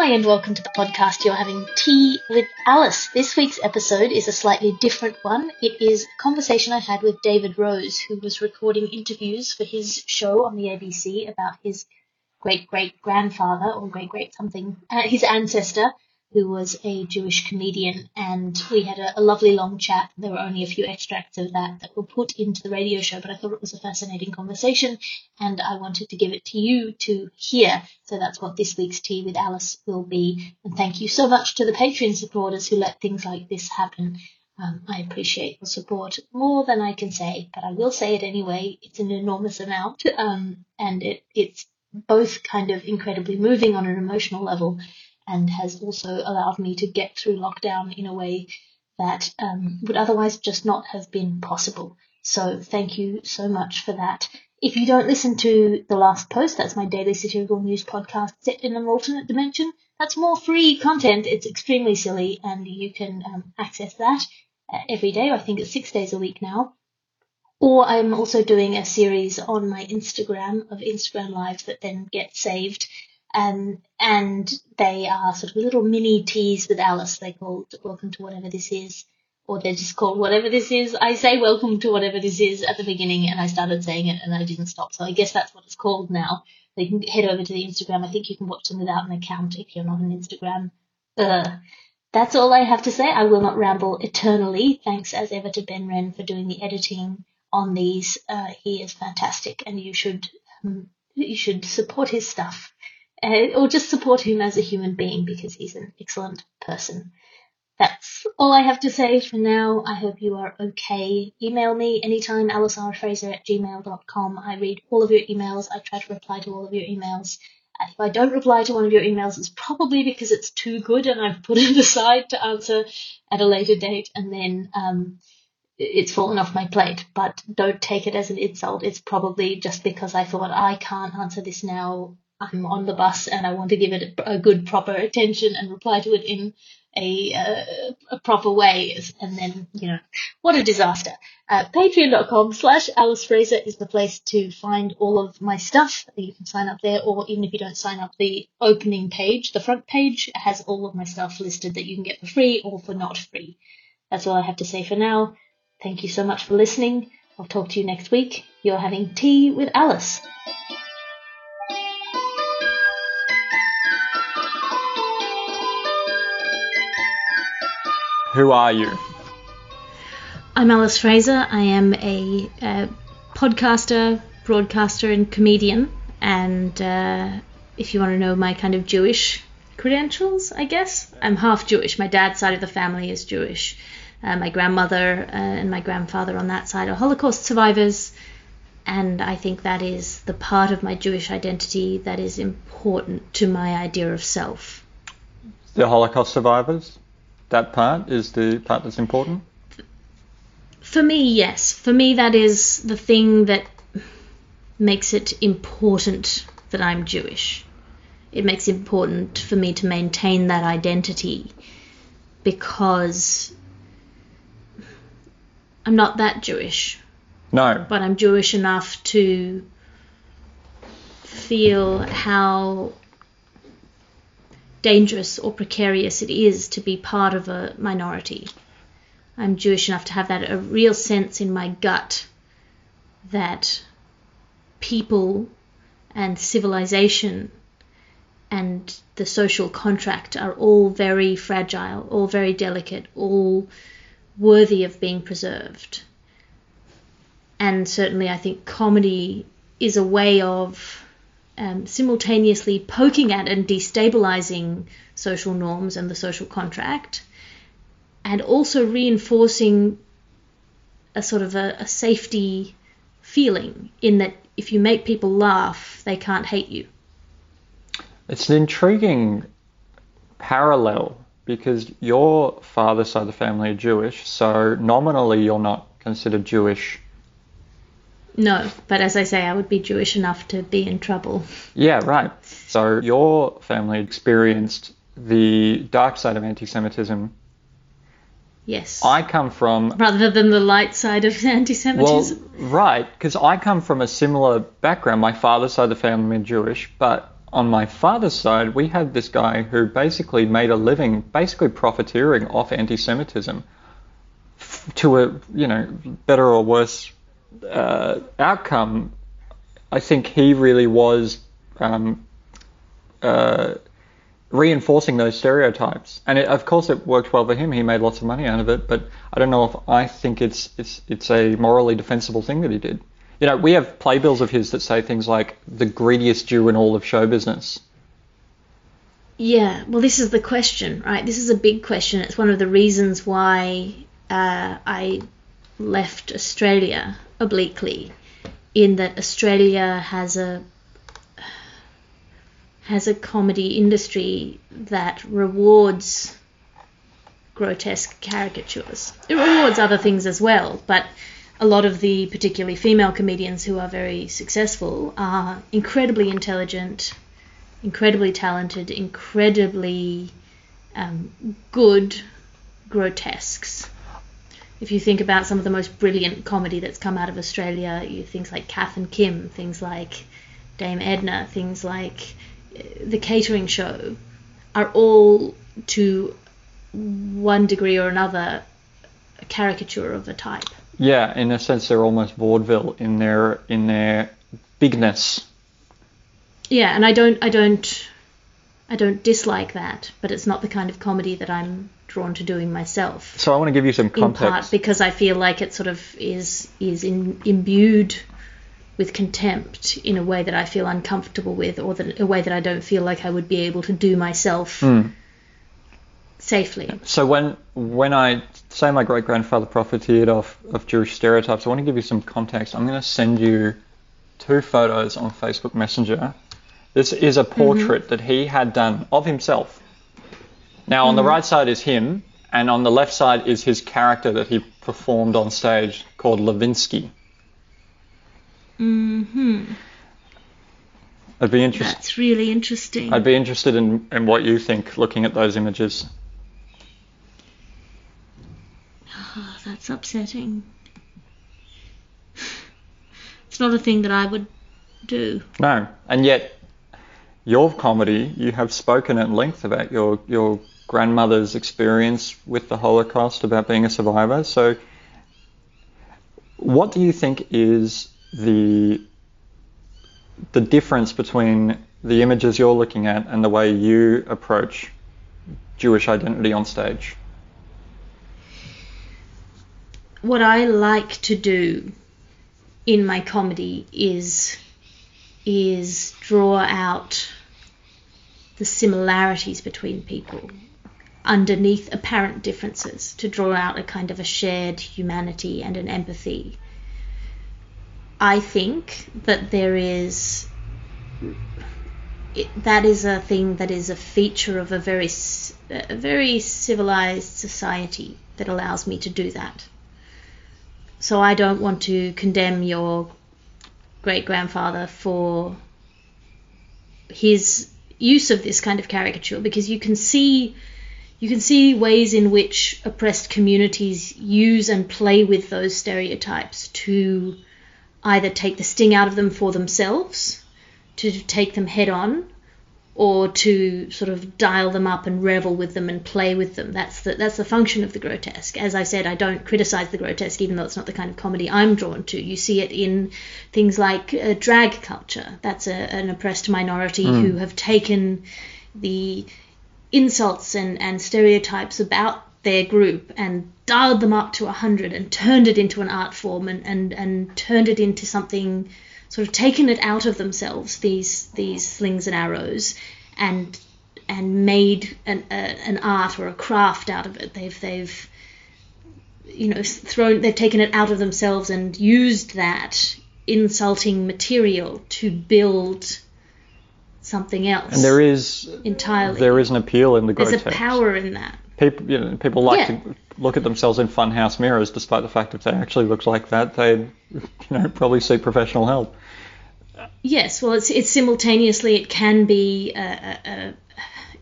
Hi, and welcome to the podcast. You're having tea with Alice. This week's episode is a slightly different one. It is a conversation I had with David Rose, who was recording interviews for his show on the ABC about his great great grandfather or great great something, uh, his ancestor, who was a Jewish comedian, and we had a, a, lovely long chat. There were only a few extracts of that that were put into the radio show, but I thought it was a fascinating conversation, and I wanted to give it to you to hear. So that's what this week's Tea with Alice will be. And thank you so much to the Patreon supporters who let things like this happen. Um, I appreciate your support more than I can say, but I will say it anyway. It's an enormous amount, um, and it, it's both kind of incredibly moving on an emotional level and has also allowed me to get through lockdown in a way that um, would otherwise just not have been possible. So thank you so much for that. If you don't listen to the last post, that's my daily satirical news podcast set in an alternate dimension. That's more free content. It's extremely silly, and you can um, access that uh, every day. I think it's six days a week now. Or I'm also doing a series on my Instagram of Instagram lives that then get saved um, and they are sort of little mini teas with Alice. They called Welcome to Whatever This Is, or they're just called Whatever This Is. I say Welcome to Whatever This Is at the beginning, and I started saying it, and I didn't stop. So I guess that's what it's called now. You can head over to the Instagram. I think you can watch them without an account if you're not on Instagram. That's all I have to say. I will not ramble eternally. Thanks as ever to Ben Wren for doing the editing on these. Uh, he is fantastic, and you should um, you should support his stuff uh, or just support him as a human being because he's an excellent person. That's all I have to say for now. I hope you are okay. Email me anytime, alisarfraser at gmail.com. I read all of your emails. I try to reply to all of your emails. If I don't reply to one of your emails, it's probably because it's too good and I've put it aside to answer at a later date and then um, it's fallen off my plate. But don't take it as an insult. It's probably just because I thought I can't answer this now. I'm on the bus and I want to give it a, good proper attention and reply to it in a, uh, a proper way. And then, you know, what a disaster. Uh, Patreon.com slash Alice Fraser is the place to find all of my stuff. You can sign up there, or even if you don't sign up, the opening page, the front page, has all of my stuff listed that you can get for free or for not free. That's all I have to say for now. Thank you so much for listening. I'll talk to you next week. You're having tea with Alice. Who are you? I'm Alice Fraser. I am a, a podcaster, broadcaster, and comedian. And uh, if you want to know my kind of Jewish credentials, I guess, I'm half Jewish. My dad's side of the family is Jewish. Uh, my grandmother uh, and my grandfather on that side are Holocaust survivors. And I think that is the part of my Jewish identity that is important to my idea of self. The Holocaust survivors? That part is the part that's important? For me, yes. For me, that is the thing that makes it important that I'm Jewish. It makes it important for me to maintain that identity because I'm not that Jewish. No. But I'm Jewish enough to feel how dangerous or precarious it is to be part of a minority. I'm Jewish enough to have that a real sense in my gut that people and civilization and the social contract are all very fragile, all very delicate, all worthy of being preserved. And certainly, I think comedy is a way of um, simultaneously poking at and destabilizing social norms and the social contract, and also reinforcing a sort of a, a safety feeling in that if you make people laugh, they can't hate you. It's an intriguing parallel because your father's side of the family are Jewish, so nominally you're not considered Jewish no, but as I say, I would be Jewish enough to be in trouble. Yeah, right. So your family experienced the dark side of anti Semitism. Yes. I come from. Rather than the light side of anti Semitism. Well, right, because I come from a similar background. My father's side of the family is Jewish, but on my father's side, we had this guy who basically made a living, basically profiteering off anti-Semitism to a you know better or worse uh, outcome. I think he really was um, uh, reinforcing those stereotypes, and it, of course it worked well for him. He made lots of money out of it, but I don't know if I think it's it's it's a morally defensible thing that he did. You know, we have playbills of his that say things like the greediest Jew in all of show business. Yeah, well, this is the question, right? This is a big question. It's one of the reasons why uh, I left Australia obliquely, in that Australia has a has a comedy industry that rewards grotesque caricatures. It rewards other things as well, but a lot of the particularly female comedians who are very successful are incredibly intelligent, incredibly talented, incredibly um, good grotesques. If you think about some of the most brilliant comedy that's come out of Australia, you things like Kath and Kim, things like Dame Edna, things like uh, the catering show, are all to one degree or another a caricature of a type. Yeah, in a sense, they're almost vaudeville in their in their bigness. Yeah, and I don't I don't I don't dislike that, but it's not the kind of comedy that I'm drawn to doing myself. So I want to give you some In context. part because I feel like it sort of is is in, imbued with contempt in a way that I feel uncomfortable with, or that a way that I don't feel like I would be able to do myself Hmm. safely. So when when I say my great grandfather profiteered off of Jewish stereotypes, I want to give you some context. I'm going to send you two photos on Facebook Messenger. This is a portrait that he had done of himself. Now on the right side is him, and on the left side is his character that he performed on stage called Levinsky. Hmm. I'd be interested. That's really interesting. I'd be interested in, in what you think looking at those images. Oh, that's upsetting. It's not a thing that I would do. No, and yet your comedy, you have spoken at length about your your grandmother's experience with the Holocaust, about being a survivor. So, what do you think is the the difference between the images you're looking at and the way you approach Jewish identity on stage? What I like to do in my comedy is is draw out the similarities between people underneath apparent differences to draw out a kind of a shared humanity and an empathy. I think that there is it, that is a thing that is a feature of a very a very civilized society that allows me to do that. So I don't want to condemn your great grandfather for his use of this kind of caricature because you can see you can see ways in which oppressed communities use and play with those stereotypes to either take the sting out of them for themselves, to take them head on, or to sort of dial them up and revel with them and play with them. That's the that's the function of the grotesque. As I said, I don't criticize the grotesque, even though it's not the kind of comedy I'm drawn to. You see it in things like uh, drag culture. That's a, an oppressed minority who have taken the insults and, and stereotypes about their group and dialed them up to 100 and turned it into an art form and, and, and turned it into something sort of taken it out of themselves these these slings and arrows and and made an, a, an art or a craft out of it. They've they've you know thrown they've taken it out of themselves and used that insulting material to build something else And there is entirely. there is an appeal in the there's grotesque. a power in that people you know people like Yeah. to look at themselves in funhouse mirrors despite the fact if they actually looked like that they'd you know probably seek professional help Yes, well, it's it's simultaneously it can be a, a, a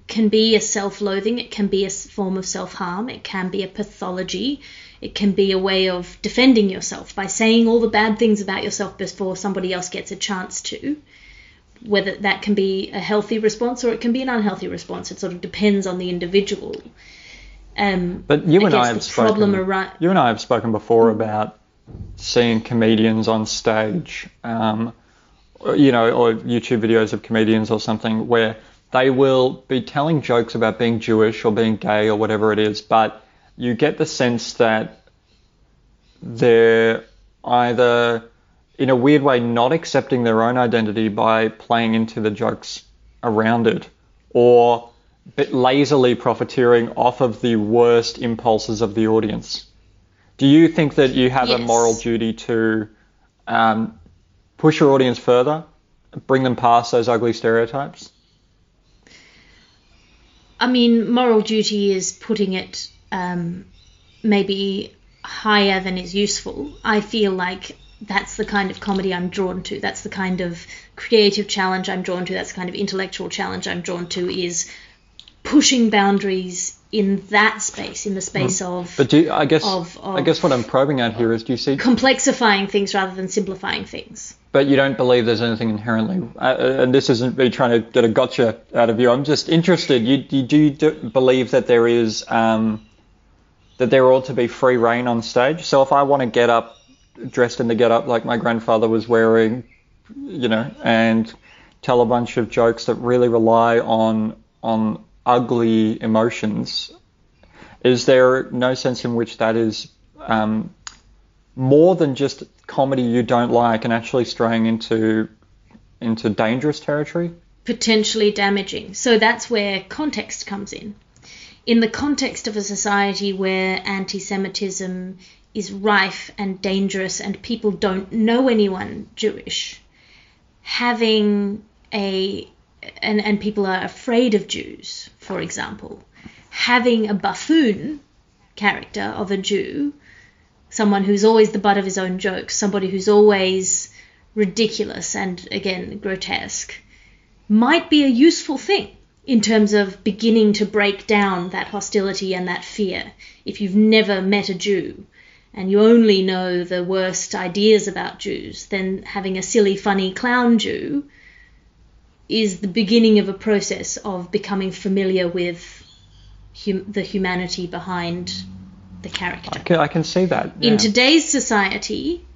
can be a self-loathing, it can be a form of self-harm, it can be a pathology, it can be a way of defending yourself by saying all the bad things about yourself before somebody else gets a chance to. whether that can be a healthy response or it can be an unhealthy response. It sort of depends on the individual. Um, But you I and I have spoken. You and I have spoken before about seeing comedians on stage, um, you know, or YouTube videos of comedians or something where they will be telling jokes about being Jewish or being gay or whatever it is, but you get the sense that they're either in a weird way not accepting their own identity by playing into the jokes around it or bit lazily profiteering off of the worst impulses of the audience. Do you think that you have a moral duty to um, push your audience further, bring them past those ugly stereotypes? I mean, moral duty is putting it um, maybe higher than is useful. I feel like that's the kind of comedy I'm drawn to. That's the kind of creative challenge I'm drawn to. That's the kind of intellectual challenge I'm drawn to is pushing boundaries in that space, in the space of But do you, I guess Of- I guess what I'm probing at here is do you see complexifying things rather than simplifying things. but you don't believe there's anything inherently uh, and this isn't me trying to get a gotcha out of you. I'm just interested. You, you do you do believe that there is um, that there ought to be free reign on stage. So if I want to get up dressed in the get up like my grandfather was wearing, you know, and tell a bunch of jokes that really rely on on ugly emotions, is there no sense in which that is um, more than just comedy you don't like and actually straying into into dangerous territory? potentially damaging. So that's where context comes in. In the context of a society where anti Semitism is rife and dangerous and people don't know anyone Jewish, having a and, and people are afraid of Jews, for example, having a buffoon character of a Jew, someone who's always the butt of his own jokes, somebody who's always ridiculous and again grotesque, might be a useful thing in terms of beginning to break down that hostility and that fear. If you've never met a Jew and you only know the worst ideas about Jews, then having a silly, funny clown Jew is the beginning of a process of becoming familiar with hum- the humanity behind the character. I can, I can see that. In today's society,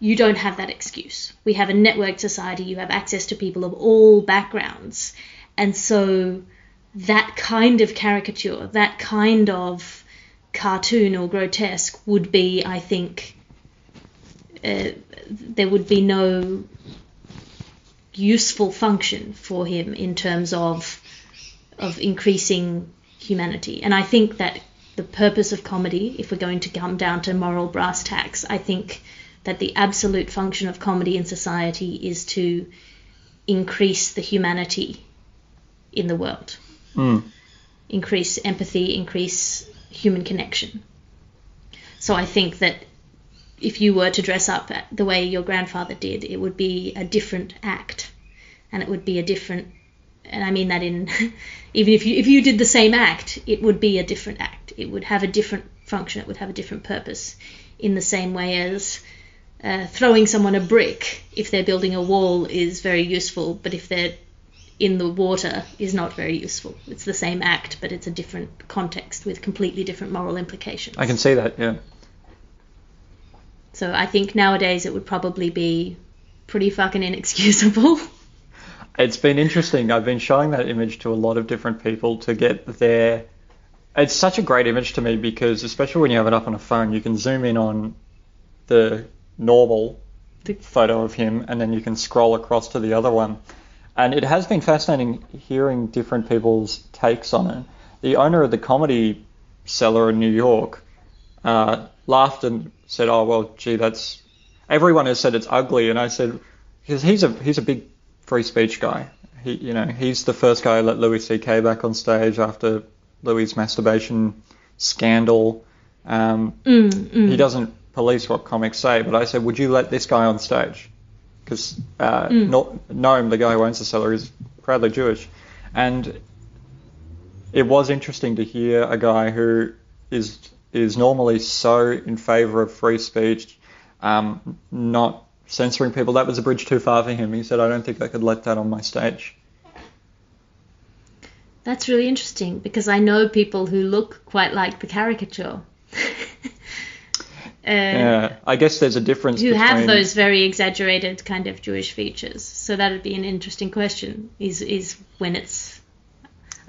you don't have that excuse. We have a networked society, you have access to people of all backgrounds. And so that kind of caricature, that kind of cartoon or grotesque would be, I think, uh, there would be no useful function for him in terms of of increasing humanity. And I think that the purpose of comedy, if we're going to come down to moral brass tacks, I think that the absolute function of comedy in society is to increase the humanity in the world, Mm. increase empathy, increase human connection. So I think that if you were to dress up the way your grandfather did, it would be a different act, and it would be a different. And I mean that in even if you if you did the same act, it would be a different act. It would have a different function. It would have a different purpose. In the same way as uh, throwing someone a brick if they're building a wall is very useful, but if they're in the water is not very useful. It's the same act, but it's a different context with completely different moral implications. I can see that. Yeah. So I think nowadays it would probably be pretty fucking inexcusable. It's been interesting. I've been showing that image to a lot of different people to get their. It's such a great image to me because, especially when you have it up on a phone, you can zoom in on the normal The- photo of him and then you can scroll across to the other one. And it has been fascinating hearing different people's takes on it. The owner of the comedy cellar in New York uh, laughed and said, "Oh well, gee, that's." Everyone has said it's ugly, and I said, because he's a he's a big free speech guy. He, you know, he's the first guy who let Louis C.K. back on stage after Louis' masturbation scandal. Um, Mm, mm. he doesn't police what comics say, but I said, would you let this guy on stage? Because uh, Mm. Noam, the guy who owns the cellar, is proudly Jewish, and it was interesting to hear a guy who is is normally so in favour of free speech, um, not censoring people. That was a bridge too far for him. He said, I don't think I could let that on my stage. That's really interesting because I know people who look quite like the caricature. Uh, yeah, I guess there's a difference. Who between... have those very exaggerated kind of Jewish features. So that would be an interesting question. Is is when it's,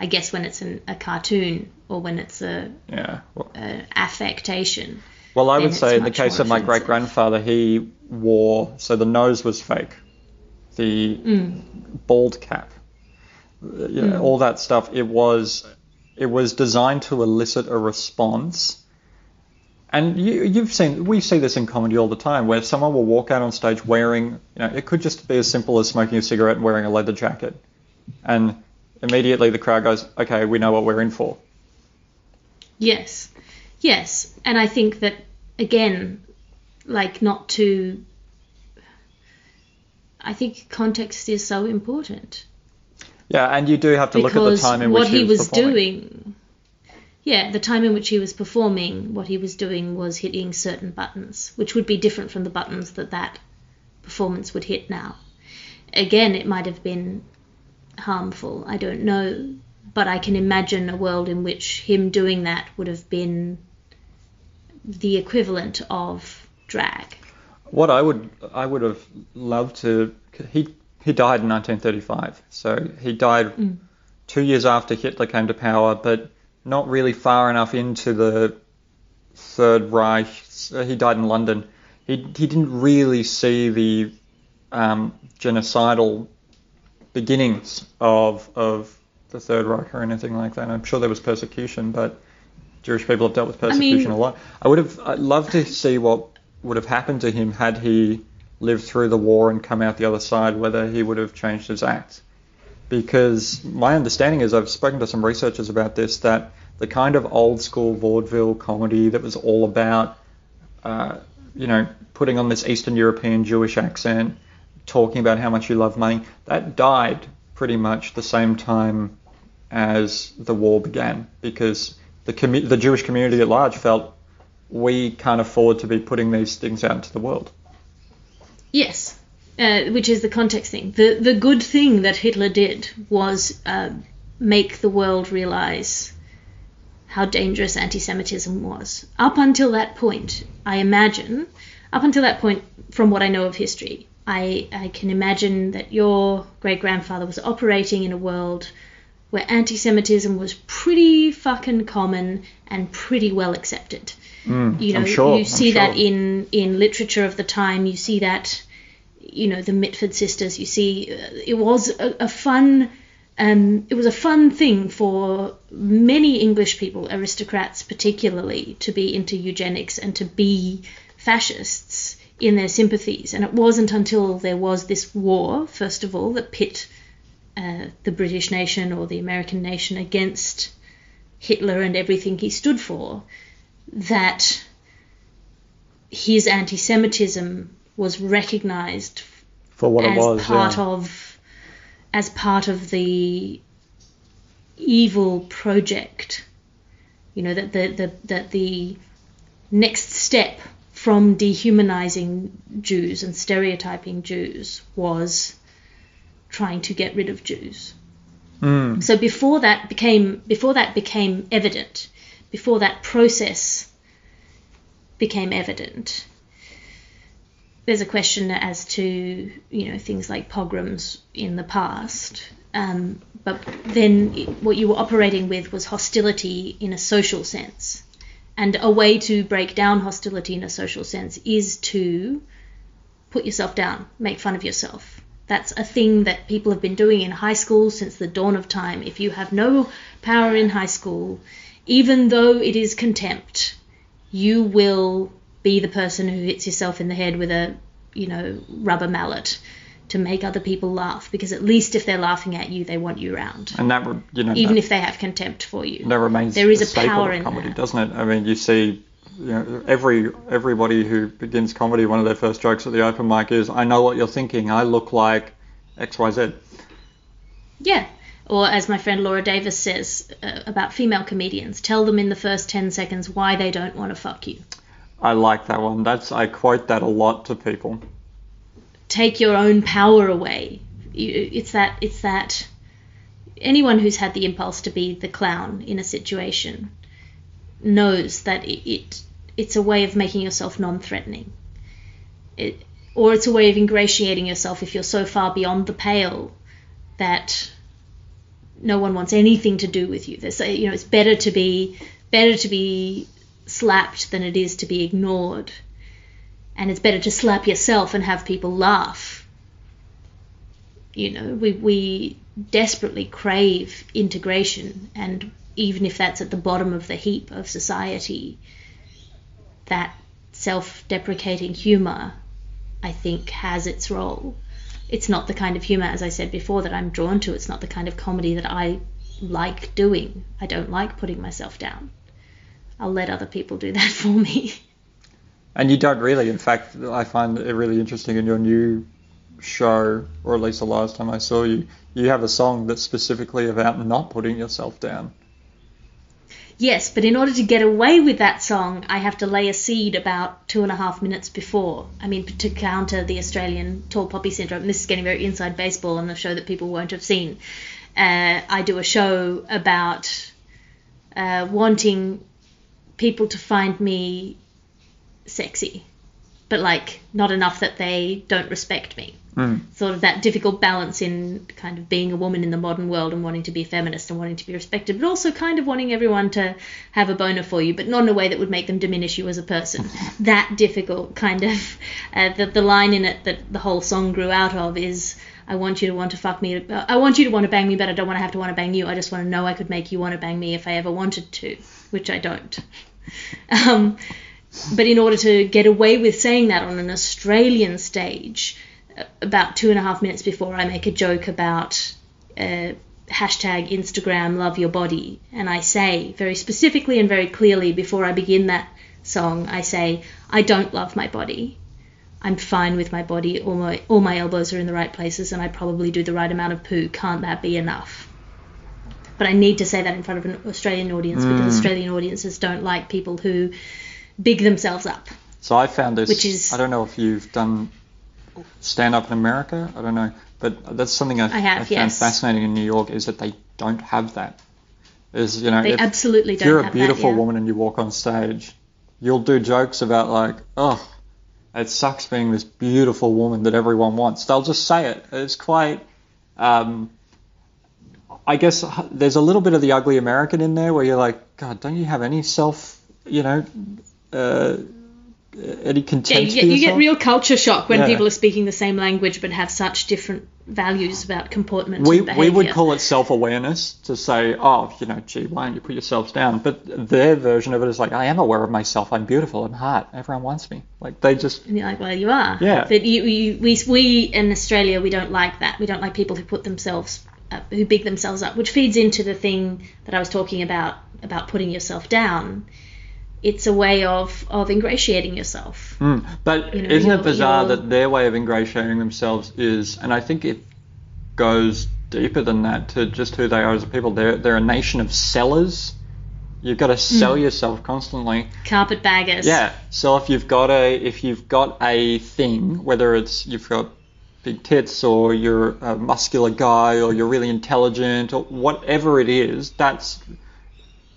I guess when it's an, a cartoon or when it's a yeah well, a affectation. Well, I would say in the case of my great grandfather, he wore so the nose was fake, the mm. bald cap, you know, mm. all that stuff. It was it was designed to elicit a response and you, you've seen, we see this in comedy all the time, where someone will walk out on stage wearing, you know, it could just be as simple as smoking a cigarette and wearing a leather jacket, and immediately the crowd goes, okay, we know what we're in for. Yes, yes, and I think that again, like not to. I think context is so important. Yeah, and you do have to look at the time in which he was, was doing yeah, the time in which he was performing, what he was doing was hitting certain buttons, which would be different from the buttons that that performance would hit now. Again, it might have been harmful, I don't know, but I can imagine a world in which him doing that would have been the equivalent of drag. What I would I would have loved to he he died in 1935, so he died mm. two years after Hitler came to power, but not really far enough into the Third Reich. He died in London. He he didn't really see the um, genocidal beginnings of of the Third Reich or anything like that. I'm sure there was persecution, but Jewish people have dealt with persecution I mean, a lot. I would have I'd love to see what would have happened to him had he lived through the war and come out the other side, whether he would have changed his act because my understanding is I've spoken to some researchers about this that the kind of old school vaudeville comedy that was all about, uh, you know, putting on this Eastern European Jewish accent, talking about how much you love money, that died pretty much the same time as the war began because the commu- the Jewish community at large felt we can't afford to be putting these things out into the world. Yes, uh, which is the context thing. The the good thing that Hitler did was uh, make the world realize how dangerous anti-Semitism was. Up until that point, I imagine, up until that point, from what I know of history, I, I can imagine that your great grandfather was operating in a world where anti-Semitism was pretty fucking common and pretty well accepted. Mm, you know, sure, you see sure. that in in literature of the time. You see that you know the Mitford sisters. You see, uh, it was a, a fun. Um, it was a fun thing for many English people, aristocrats particularly, to be into eugenics and to be fascists in their sympathies. And it wasn't until there was this war, first of all, that pit uh, the British nation or the American nation against Hitler and everything he stood for, that his anti Semitism was recognized for what as it was, part yeah. of as part of the evil project. You know that the, the that the next step from dehumanizing Jews and stereotyping Jews was trying to get rid of Jews. Mm. So before that became before that became evident, before that process became evident, there's a question as to you know things like pogroms in the past, um, but then what you were operating with was hostility in a social sense, and a way to break down hostility in a social sense is to put yourself down, make fun of yourself. That's a thing that people have been doing in high school since the dawn of time. If you have no power in high school, even though it is contempt, you will be the person who hits yourself in the head with a, you know, rubber mallet to make other people laugh because at least if they're laughing at you, they want you around. And that, you know, even that, if they have contempt for you. that remains there is a a power in comedy, that. doesn't it? I mean, you see, you know, every everybody who begins comedy, one of their first jokes at the open mic is, "I know what you're thinking. I look like X, Y, Z." Yeah. Or as my friend Laura Davis says uh, about female comedians, tell them in the first 10 seconds why they don't want to fuck you. I like that one. That's I quote that a lot to people. Take your own power away. It's that it's that anyone who's had the impulse to be the clown in a situation knows that it, it it's a way of making yourself non-threatening. It, or it's a way of ingratiating yourself if you're so far beyond the pale that no one wants anything to do with you. There's, you know, it's better to be better to be slapped than it is to be ignored, and it's better to slap yourself and have people laugh. You know, we we desperately crave integration, and even if that's at the bottom of the heap of society, that self-deprecating humor, I think, has its role it's not the kind of humor, as I said before, that I'm drawn to. It's not the kind of comedy that I like doing. I don't like putting myself down. I'll let other people do that for me. And you don't really. In fact, I find it really interesting in your new show, or at least the last time I saw you, you have a song that's specifically about not putting yourself down. Yes, but in order to get away with that song, I have to lay a seed about two and a half minutes before. I mean, to counter the Australian tall poppy syndrome. This is getting very inside baseball on a show that people won't have seen. Uh, I do a show about uh, wanting people to find me sexy, but like not enough that they don't respect me. Mm. Sort of that difficult balance in kind of being a woman in the modern world and wanting to be a feminist and wanting to be respected, but also kind of wanting everyone to have a boner for you, but not in a way that would make them diminish you as a person. that difficult kind of uh, the the line in it that the whole song grew out of is. I want you to want to fuck me. I want you to want to bang me, but I don't want to have to want to bang you. I just want to know I could make you want to bang me if I ever wanted to, which I don't. Um, but in order to get away with saying that on an Australian stage, uh, about two and a half minutes before I make a joke about uh, hashtag Instagram love your body, and I say very specifically and very clearly before I begin that song, I say I don't love my body. I'm fine with my body. All my all my elbows are in the right places, and I probably do the right amount of poo. Can't that be enough? But I need to say that in front of an Australian audience because Australian audiences don't like people who big themselves up. So I found this. Which is- I don't know if you've done stand up in America. I don't know, but that's something I, I have, found yes. fascinating in New York is that they don't have that. Is you know They if, absolutely if don't you're a beautiful that, yeah. woman and you walk on stage, you'll do jokes about like, oh, it sucks being this beautiful woman that everyone wants. They'll just say it. It's quite. Um, I guess there's a little bit of the ugly American in there where you're like, God, don't you have any self, you know, uh, any Yeah, you get, you get real culture shock when Yeah. people are speaking the same language but have such different values about comportment we, we would call it self-awareness to say, oh, you know, gee, why don't you put yourselves down? But their version of it is like, I am aware of myself. I'm beautiful. I'm hot. Everyone wants me. Like they just, And you're like, well, you are. Yeah. But you, you, we, we in Australia, we don't like that. We don't like people who put themselves, up, who big themselves up, which feeds into the thing that I was talking about about putting yourself down. It's a way of of ingratiating yourself. Mm. But You know, isn't it bizarre that their way of ingratiating themselves is, and I think it goes deeper than that to just who they are as a people. They're they're a nation of sellers. You've got to sell Mm. yourself constantly. Carpetbaggers. Yeah. So if you've got a if you've got a thing, whether it's you've got big tits or you're a muscular guy or you're really intelligent or whatever it is, that's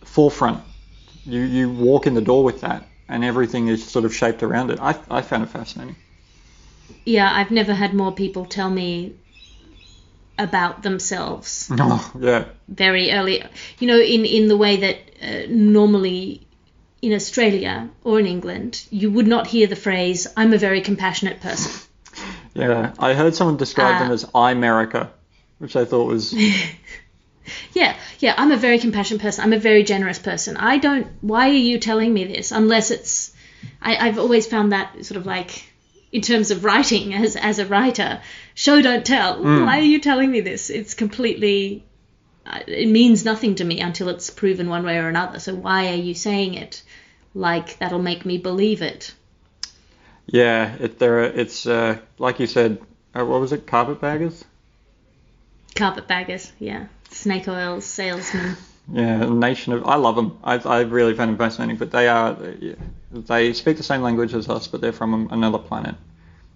forefront. You you walk in the door with that, and everything is sort of shaped around it. I I found it fascinating. Yeah, I've never had more people tell me about themselves Oh yeah. very early. You know, in in the way that uh, normally in Australia or in England, you would not hear the phrase "I'm a very compassionate person." Yeah, I heard someone describe them Uh, as America, which I thought was Yeah, yeah, I'm a very compassionate person. I'm a very generous person. I don't. Why are you telling me this? Unless it's, I, I've always found that sort of like, in terms of writing as as a writer, show don't tell. Why are you telling me this? It's completely, uh, it means nothing to me until it's proven one way or another. So why are you saying it? Like that'll make me believe it. yeah. It there it's uh, like you said. Uh, what was it? Carpetbaggers. Carpetbaggers, yeah, snake oil salesmen. Yeah, nation of. I love them. I, I really find them fascinating. But they are, they speak the same language as us, but they're from another planet.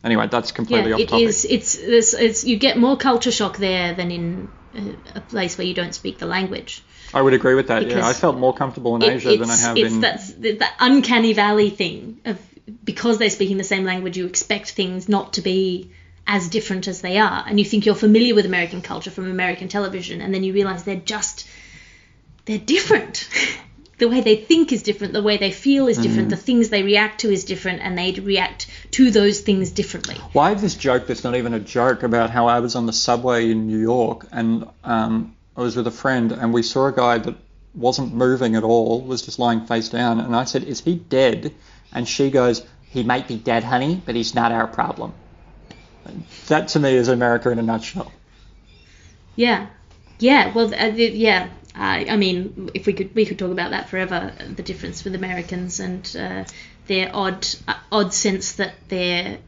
Anyway, that's completely yeah, off it topic. is. It's this. It's you get more culture shock there than in a, place where you don't speak the language. I would agree with that. Yeah, I felt more comfortable in It- Asia than I it's- have it's in. that that uncanny valley thing of because they're speaking the same language, you expect things not to be as different as they are, and you think you're familiar with American culture from American television, and then you realize they're just they're different. the way they think is different, the way they feel is different, the things they react to is different, and they react to those things differently. Well, I have this joke that's not even a joke about how I was on the subway in New York and um, I was with a friend and we saw a guy that wasn't moving at all, was just lying face down, and I said, "Is he dead?" And she goes, "He might be dead, honey, but he's not our problem." That to me is America in a nutshell. Yeah, yeah. Well, uh, yeah. I, I mean, if we could, we could talk about that forever. The difference with Americans and uh, their odd, uh, odd sense that their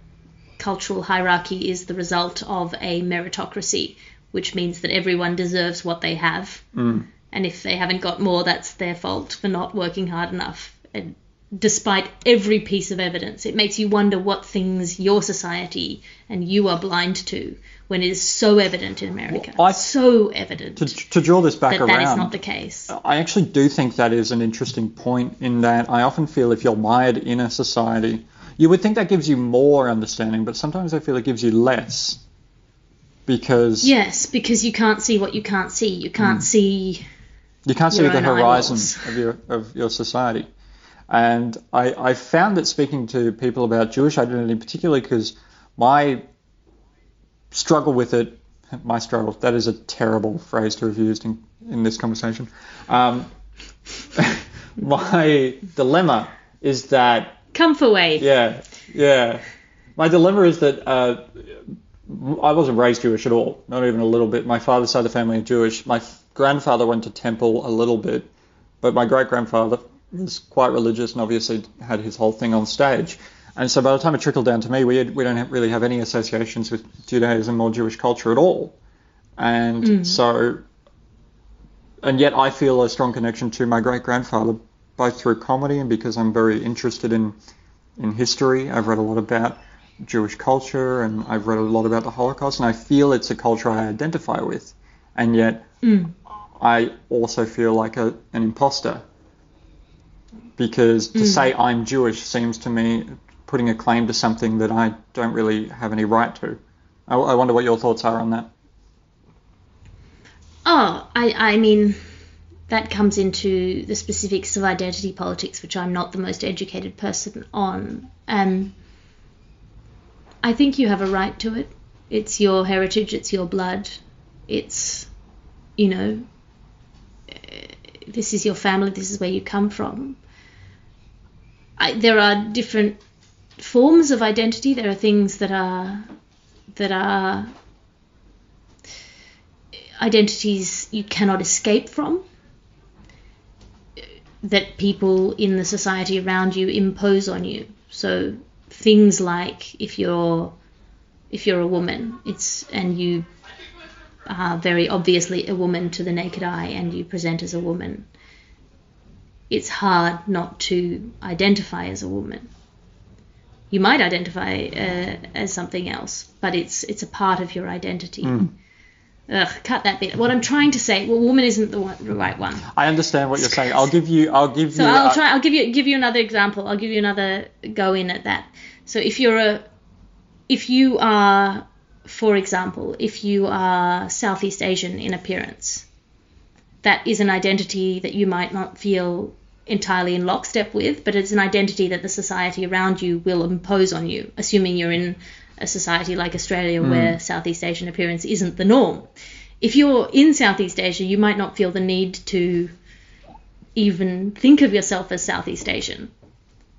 cultural hierarchy is the result of a meritocracy, which means that everyone deserves what they have, Mm. and if they haven't got more, that's their fault for not working hard enough. And despite every piece of evidence, it makes you wonder what things your society and you are blind to when it is so evident in America. Well, I- so evident To, to draw this back that around, that is not the case. I actually do think that is an interesting point in that I often feel if you're mired in a society, you would think that gives you more understanding, but sometimes I feel it gives you less. Because Yes, because you can't see what you can't see. You Mm. can't see. you can't see the horizon eyeballs. of your of your society. And I, I found that speaking to people about Jewish identity, particularly because my struggle with it, my struggle, that is a terrible phrase to have used in, in this conversation. Um, my dilemma is that Comfort away. yeah, yeah. My dilemma is that uh, I wasn't raised Jewish at all, not even a little bit. My father's side of the family are Jewish. My grandfather went to temple a little bit, but my great grandfather was quite religious and obviously had his whole thing on stage. And so by the time it trickled down to me, we had, we don't have, really have any associations with Judaism or Jewish culture at all. And mm. so, and yet I feel a strong connection to my great grandfather, both through comedy and because I'm very interested in in history. I've read a lot about Jewish culture and I've read a lot about the Holocaust, and I feel it's a culture I identify with. And yet, mm. I also feel like a, an imposter because to say I'm Jewish seems to me putting a claim to something that I don't really have any right to. I, I wonder what your thoughts are on that. Oh, I, I mean, that comes into the specifics of identity politics, which I'm not the most educated person on. Um, I think you have a right to it. It's your heritage, it's your blood, it's, you know, this is your family, this is where you come from. I, there are different forms of identity. There are things that are that are identities you cannot escape from that people in the society around you impose on you so things like if you're if you're a woman it's and you are very obviously a woman to the naked eye and you present as a woman it's hard not to identify as a woman you might identify uh, as something else but it's it's a part of your identity Ugh, cut that bit. What I'm trying to say, well, woman isn't the, one, the right one. I understand what you're saying. I'll give you. I'll give So you. I'll uh, try. I'll give you give you another example. I'll give you another go in at that. So if you're a, if you are, for example, if you are Southeast Asian in appearance, that is an identity that you might not feel entirely in lockstep with, but it's an identity that the society around you will impose on you, assuming you're in a society like Australia hmm. where Southeast Asian appearance isn't the norm. If you're in Southeast Asia, you might not feel the need to even think of yourself as Southeast Asian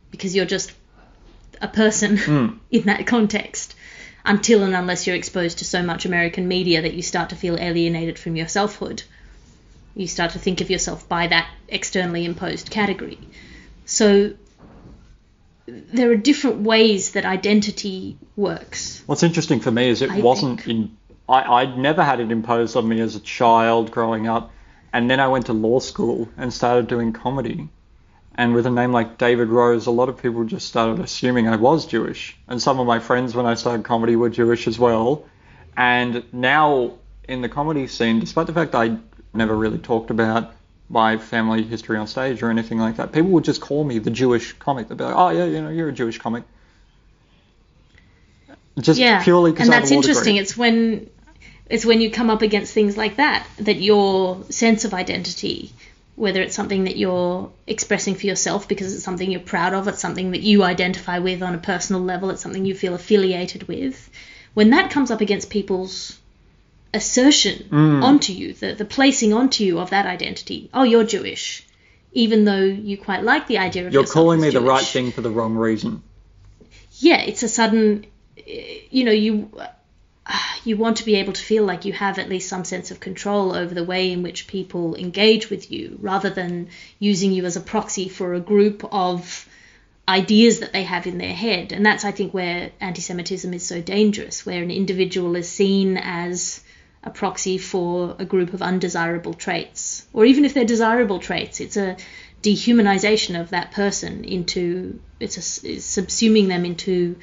because you're just a person hmm. in that context until and unless you're exposed to so much American media that you start to feel alienated from your selfhood. You start to think of yourself by that externally imposed category. So there are different ways that identity works. What's interesting for me is it I wasn't think. in. I, I'd never had it imposed on me as a child growing up, and then I went to law school and started doing comedy, And with a name like David Rose, a lot of people just started assuming I was Jewish. And some of my friends, when I started comedy, were Jewish as well. And now in the comedy scene, despite the fact I never really talked about my family history on stage or anything like that, people would just call me the Jewish comic. They'd be like, "Oh yeah, you know, you're a Jewish comic." Just yeah. purely because and that's interesting. degree. It's when it's when you come up against things like that that your sense of identity, whether it's something that you're expressing for yourself because it's something you're proud of, it's something that you identify with on a personal level, it's something you feel affiliated with, when that comes up against people's assertion Mm. onto you, the, the placing onto you of that identity, oh, you're Jewish, even though you quite like the idea of You're calling me the right thing for the wrong reason. yeah, it's a sudden, eh, you know, you you want to be able to feel like you have at least some sense of control over the way in which people engage with you, rather than using you as a proxy for a group of ideas that they have in their head. And that's, I think, where anti-Semitism is so dangerous, where an individual is seen as a proxy for a group of undesirable traits, or even if they're desirable traits, it's a dehumanization of that person into it's, a, it's subsuming them into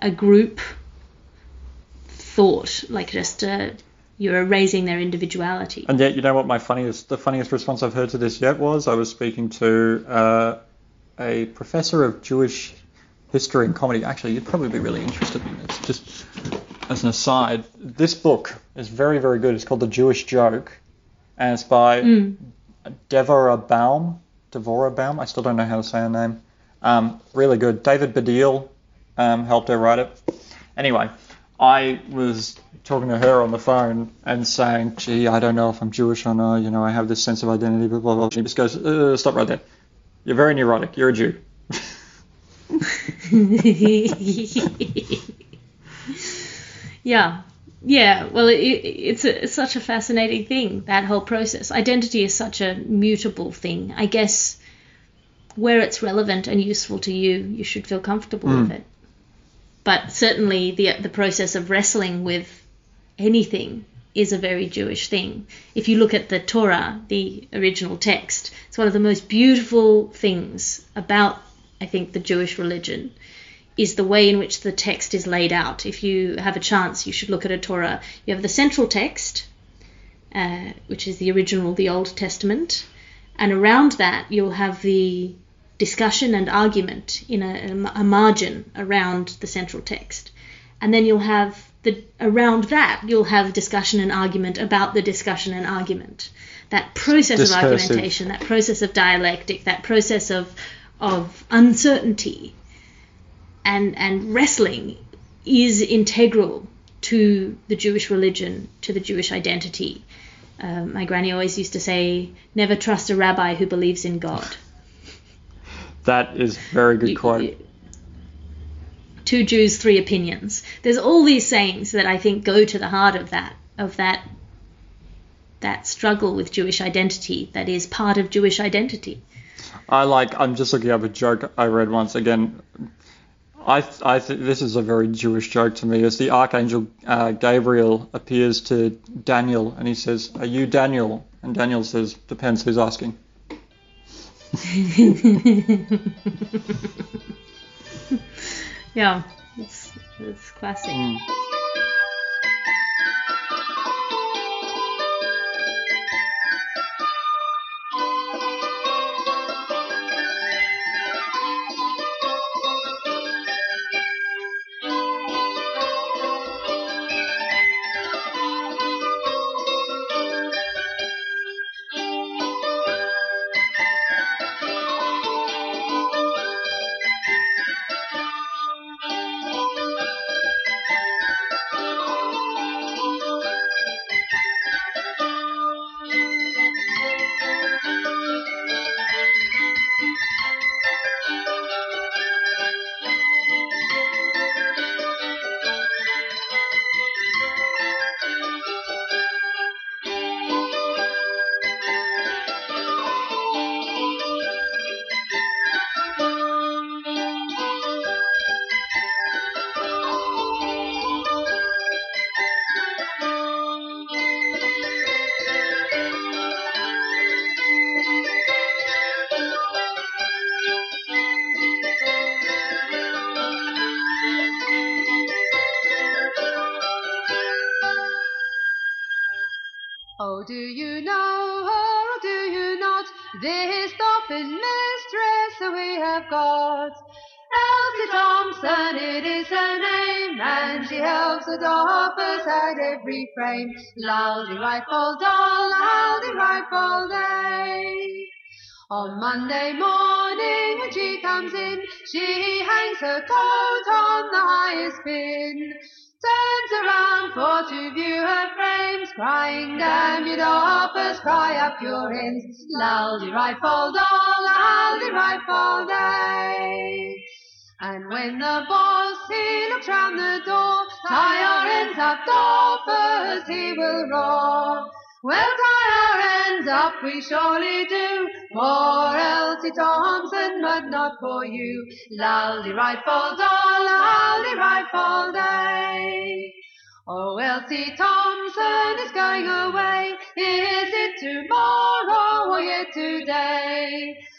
a group thought, like just uh, you're erasing their individuality. And yet, you know what? My funniest, the funniest response I've heard to this yet was I was speaking to uh, a professor of Jewish history and comedy. Actually, you'd probably be really interested in this. Just as an aside, this book is very, very good. It's called The Jewish Joke, and it's by Mm. Devorah Baum. Devorah Baum. I still don't know how to say her name. Um, really good. David Baddiel um, helped her write it. Anyway, I was talking to her on the phone and saying, "Gee, I don't know if I'm Jewish or not. You know, I have this sense of identity." Blah blah blah. She just goes, uh, "Stop right there. You're very neurotic. You're a Jew." yeah. Yeah, well, it, it, it's, a, it's such a fascinating thing, that whole process. Identity is such a mutable thing. I guess where it's relevant and useful to you, you should feel comfortable with it. But certainly the, the process of wrestling with anything is a very Jewish thing. If you look at the Torah, the original text, it's one of the most beautiful things about, I think, the Jewish religion is the way in which the text is laid out. If you have a chance, you should look at a Torah. You have the central text, uh, which is the original, the Old Testament, and around that you'll have the discussion and argument in a, a margin around the central text, and then you'll have the around that you'll have discussion and argument about the discussion and argument. That process of argumentation, that process of dialectic, that process of of uncertainty and and wrestling is integral to the Jewish religion, to the Jewish identity. Um, my granny always used to say, "Never trust a rabbi who believes in God." That is very good You- quote. you- two Jews, three opinions. There's all these sayings that I think go to the heart of that of that that struggle with Jewish identity that is part of Jewish identity. I like. I'm just looking up a joke I read once again. I I think this is a very Jewish joke to me. As the archangel uh, Gabriel appears to Daniel and he says, "Are you Daniel?" And Daniel says, "Depends who's asking." Yeah, it's it's classic. Mm. The doffers at every frame. Loudy rifle doll, loudy rifle day. On Monday morning when she comes in, she hangs her coat on the highest pin turns around for to view her frames, crying, damn you doffers, cry up your ends, laldy rifle doll, laldy rifle day. And when the boss, he looks round the door, ends up, doffers, he will roar. Well, tie our ends up, we surely do, for Elsie Thompson, but not for you. Laldy rifle doll, laldy rifle day. Oh, Elsie Thompson is going away. Is it tomorrow or yet today?